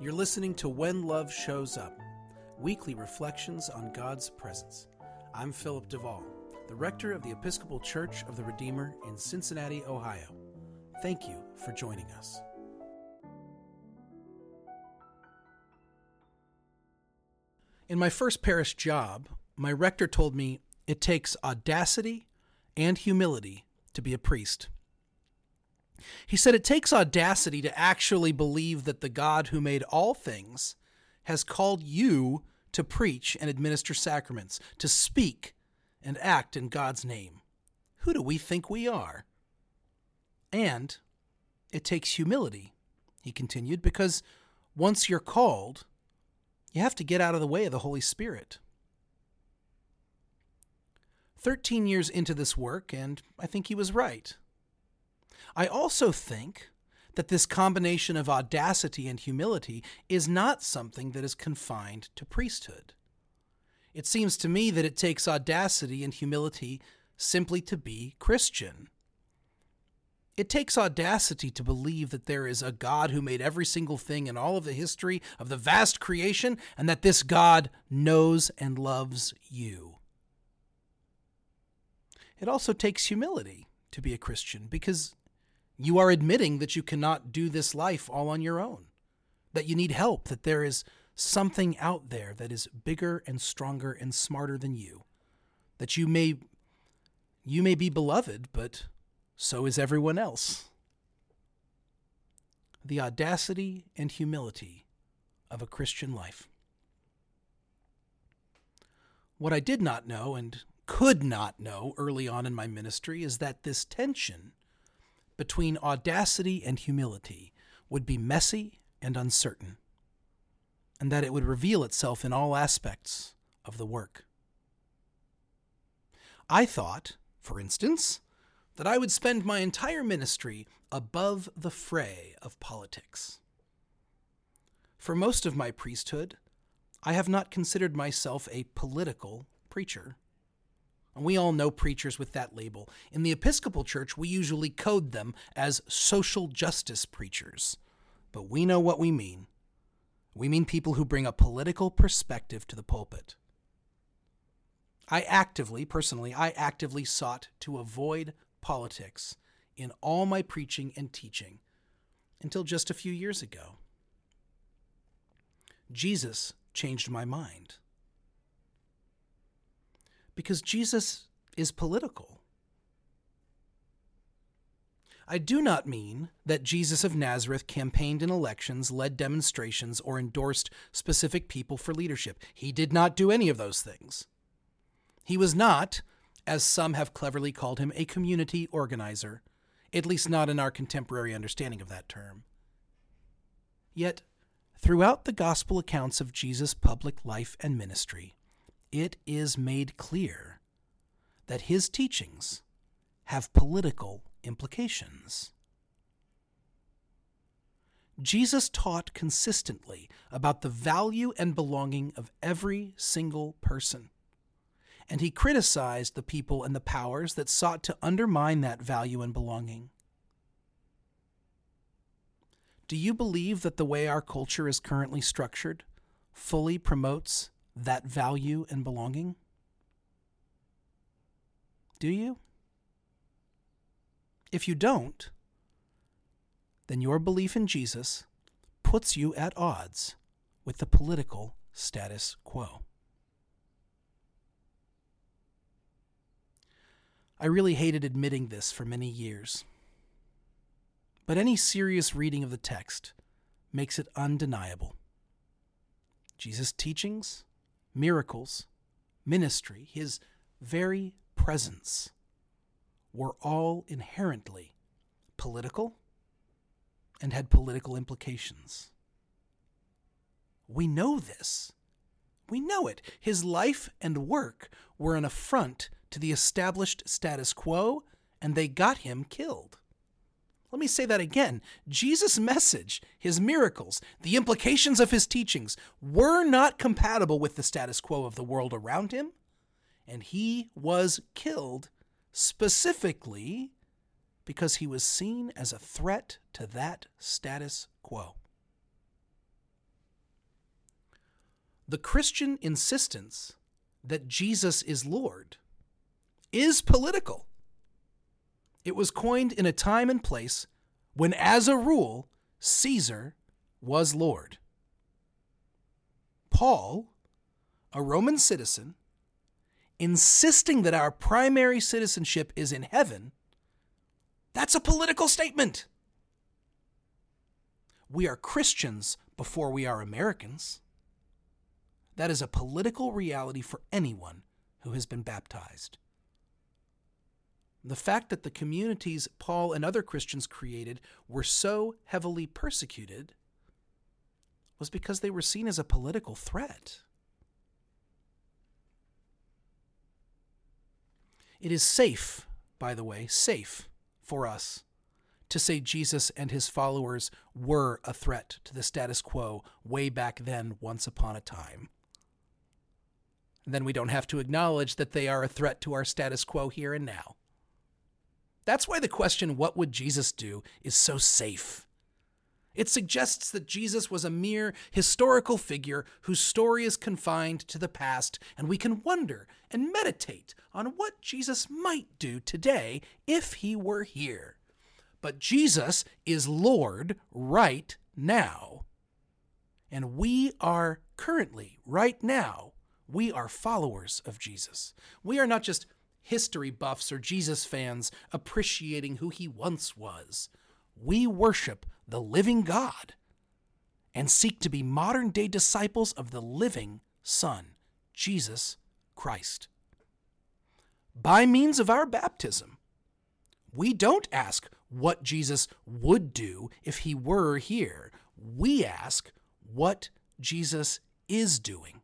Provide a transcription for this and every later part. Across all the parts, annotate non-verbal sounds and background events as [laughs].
You're listening to When Love Shows Up, weekly reflections on God's presence. I'm Philip DeVaul, the rector of the Episcopal Church of the Redeemer in Cincinnati, Ohio. Thank you for joining us. In my first parish job, my rector told me it takes audacity and humility to be a priest. He said it takes audacity to actually believe that the God who made all things has called you to preach and administer sacraments, to speak and act in God's name. Who do we think we are? And it takes humility, he continued, because once you're called, you have to get out of the way of the Holy Spirit. Thirteen years into this work, and I think he was right. I also think that this combination of audacity and humility is not something that is confined to priesthood. It seems to me that it takes audacity and humility simply to be Christian. It takes audacity to believe that there is a God who made every single thing in all of the history of the vast creation, and that this God knows and loves you. It also takes humility to be a Christian because you are admitting that you cannot do this life all on your own, that you need help, that there is something out there that is bigger and stronger and smarter than you, that you may you may be beloved, but so is everyone else. The audacity and humility of a Christian life. What I did not know and could not know early on in my ministry is that this tension between audacity and humility would be messy and uncertain, and that it would reveal itself in all aspects of the work. I thought, for instance, that I would spend my entire ministry above the fray of politics. For most of my priesthood, I have not considered myself a political preacher. And we all know preachers with that label. In the Episcopal Church, we usually code them as social justice preachers. But we know what we mean. We mean people who bring a political perspective to the pulpit. I actively, personally, I actively sought to avoid politics in all my preaching and teaching until just a few years ago. Jesus changed my mind because Jesus is political. I do not mean that Jesus of Nazareth campaigned in elections, led demonstrations, or endorsed specific people for leadership. He did not do any of those things. He was not, as some have cleverly called him, a community organizer, at least not in our contemporary understanding of that term. Yet, throughout the gospel accounts of Jesus' public life and ministry, it is made clear that his teachings have political implications. Jesus taught consistently about the value and belonging of every single person, and he criticized the people and the powers that sought to undermine that value and belonging. Do you believe that the way our culture is currently structured fully promotes that value and belonging? Do you? If you don't, then your belief in Jesus puts you at odds with the political status quo. I really hated admitting this for many years. But any serious reading of the text makes it undeniable. Jesus' teachings miracles, ministry, his very presence were all inherently political and had political implications. We know this. We know it. His life and work were an affront to the established status quo, and they got him killed. Let me say that again. Jesus' message, his miracles, the implications of his teachings were not compatible with the status quo of the world around him, and he was killed specifically because he was seen as a threat to that status quo. the Christian insistence that Jesus is Lord is political. It was coined in a time and place when, as a rule, Caesar was Lord. Paul, a Roman citizen, insisting that our primary citizenship is in heaven, that's a political statement. We are Christians before we are Americans. That is a political reality for anyone who has been baptized. The fact that the communities Paul and other Christians created were so heavily persecuted was because they were seen as a political threat. It is safe, by the way, safe for us to say Jesus and his followers were a threat to the status quo way back then, once upon a time. then we don't have to acknowledge that they are a threat to our status quo here and now. That's why the question, what would Jesus do, is so safe. It suggests that Jesus was a mere historical figure whose story is confined to the past, and we can wonder and meditate on what Jesus might do today if he were here. But Jesus is Lord right now. And we are currently, right now, we are followers of Jesus. We are not just history buffs or Jesus fans appreciating who he once was. We worship the living God and seek to be modern day disciples of the living Son, Jesus Christ. By means of our baptism, we don't ask what Jesus would do if he were here. We ask what Jesus is doing.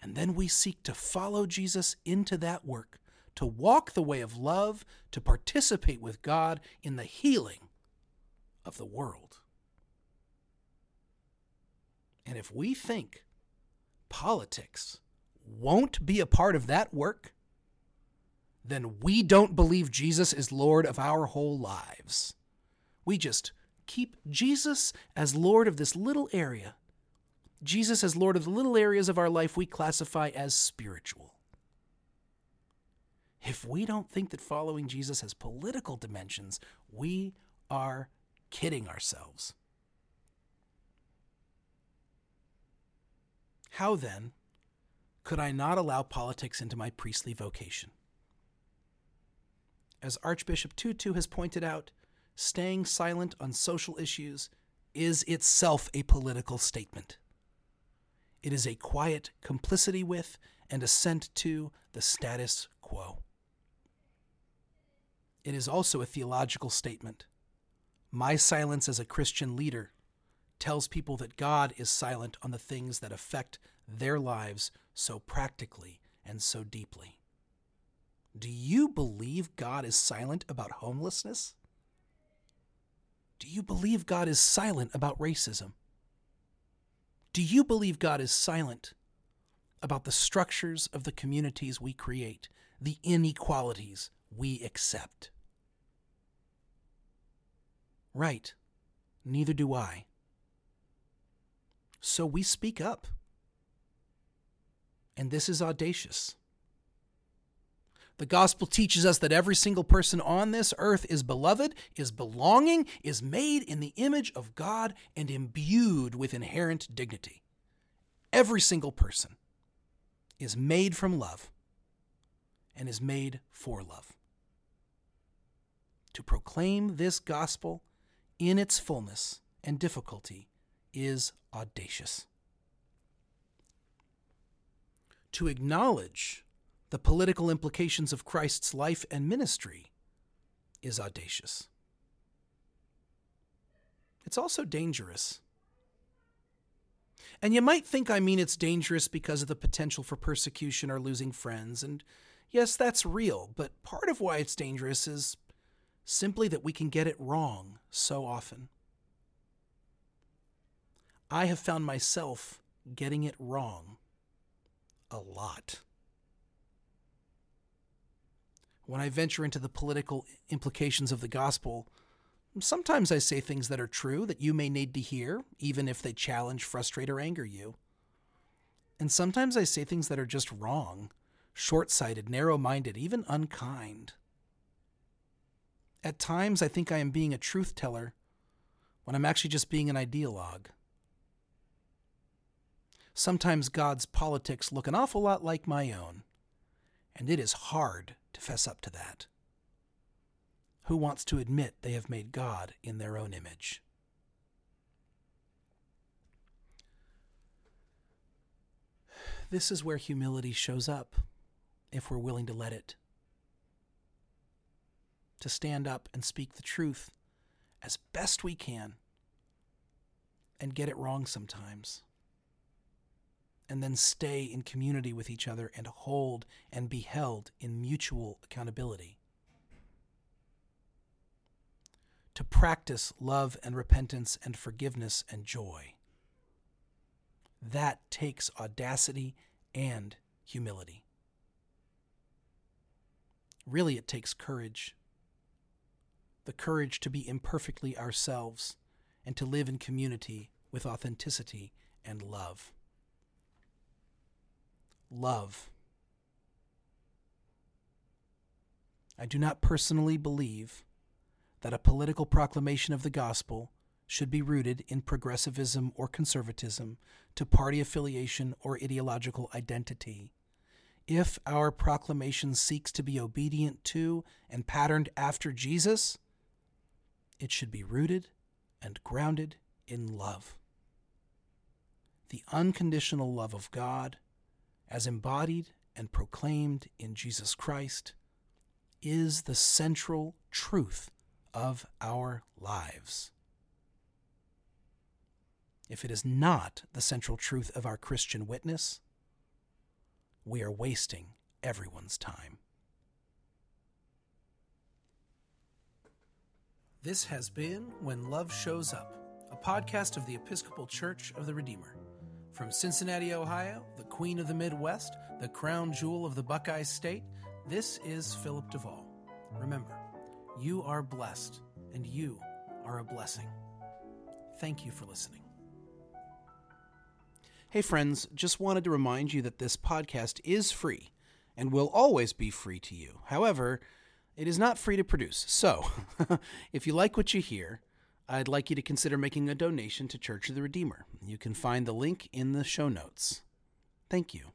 And then we seek to follow Jesus into that work, to walk the way of love, to participate with God in the healing of the world. And if we think politics won't be a part of that work, then we don't believe Jesus is Lord of our whole lives. We just keep Jesus as Lord of this little area. Jesus as Lord of the little areas of our life we classify as spiritual. If we don't think that following Jesus has political dimensions, we are kidding ourselves. How then could I not allow politics into my priestly vocation? As Archbishop Tutu has pointed out, staying silent on social issues is itself a political statement. It is a quiet complicity with and assent to the status quo. It is also a theological statement. My silence as a Christian leader tells people that God is silent on the things that affect their lives so practically and so deeply. Do you believe God is silent about homelessness? Do you believe God is silent about racism? Do you believe God is silent about the structures of the communities we create, the inequalities we accept? Right. Neither do I. So we speak up. And this is audacious. The gospel teaches us that every single person on this earth is beloved, is belonging, is made in the image of God, and imbued with inherent dignity. Every single person is made from love and is made for love. To proclaim this gospel in its fullness and difficulty is audacious. To acknowledge the political implications of Christ's life and ministry is audacious. It's also dangerous. And you might think I mean it's dangerous because of the potential for persecution or losing friends, and yes, that's real, but part of why it's dangerous is simply that we can get it wrong so often. I have found myself getting it wrong a lot when I venture into the political implications of the gospel, sometimes I say things that are true that you may need to hear, even if they challenge, frustrate, or anger you. And sometimes I say things that are just wrong, short sighted, narrow minded, even unkind. At times, I think I am being a truth teller when I'm actually just being an ideologue. Sometimes God's politics look an awful lot like my own, and it is hard to fess up to that. Who wants to admit they have made God in their own image? This is where humility shows up, if we're willing to let it. To stand up and speak the truth as best we can and get it wrong sometimes. And then stay in community with each other and hold and be held in mutual accountability. To practice love and repentance and forgiveness and joy. That takes audacity and humility. Really, it takes courage the courage to be imperfectly ourselves and to live in community with authenticity and love. Love. I do not personally believe that a political proclamation of the gospel should be rooted in progressivism or conservatism, to party affiliation or ideological identity. If our proclamation seeks to be obedient to and patterned after Jesus, it should be rooted and grounded in love. The unconditional love of God, as embodied and proclaimed in Jesus Christ, is the central truth of our lives. If it is not the central truth of our Christian witness, we are wasting everyone's time. This has been When Love Shows Up, a podcast of the Episcopal Church of the Redeemer. From Cincinnati, Ohio, the Queen of the Midwest, the crown jewel of the Buckeye State, this is Philip DeVaul. Remember, you are blessed and you are a blessing. Thank you for listening. Hey, friends, just wanted to remind you that this podcast is free and will always be free to you. However, it is not free to produce. So, [laughs] if you like what you hear, I'd like you to consider making a donation to Church of the Redeemer. You can find the link in the show notes. Thank you.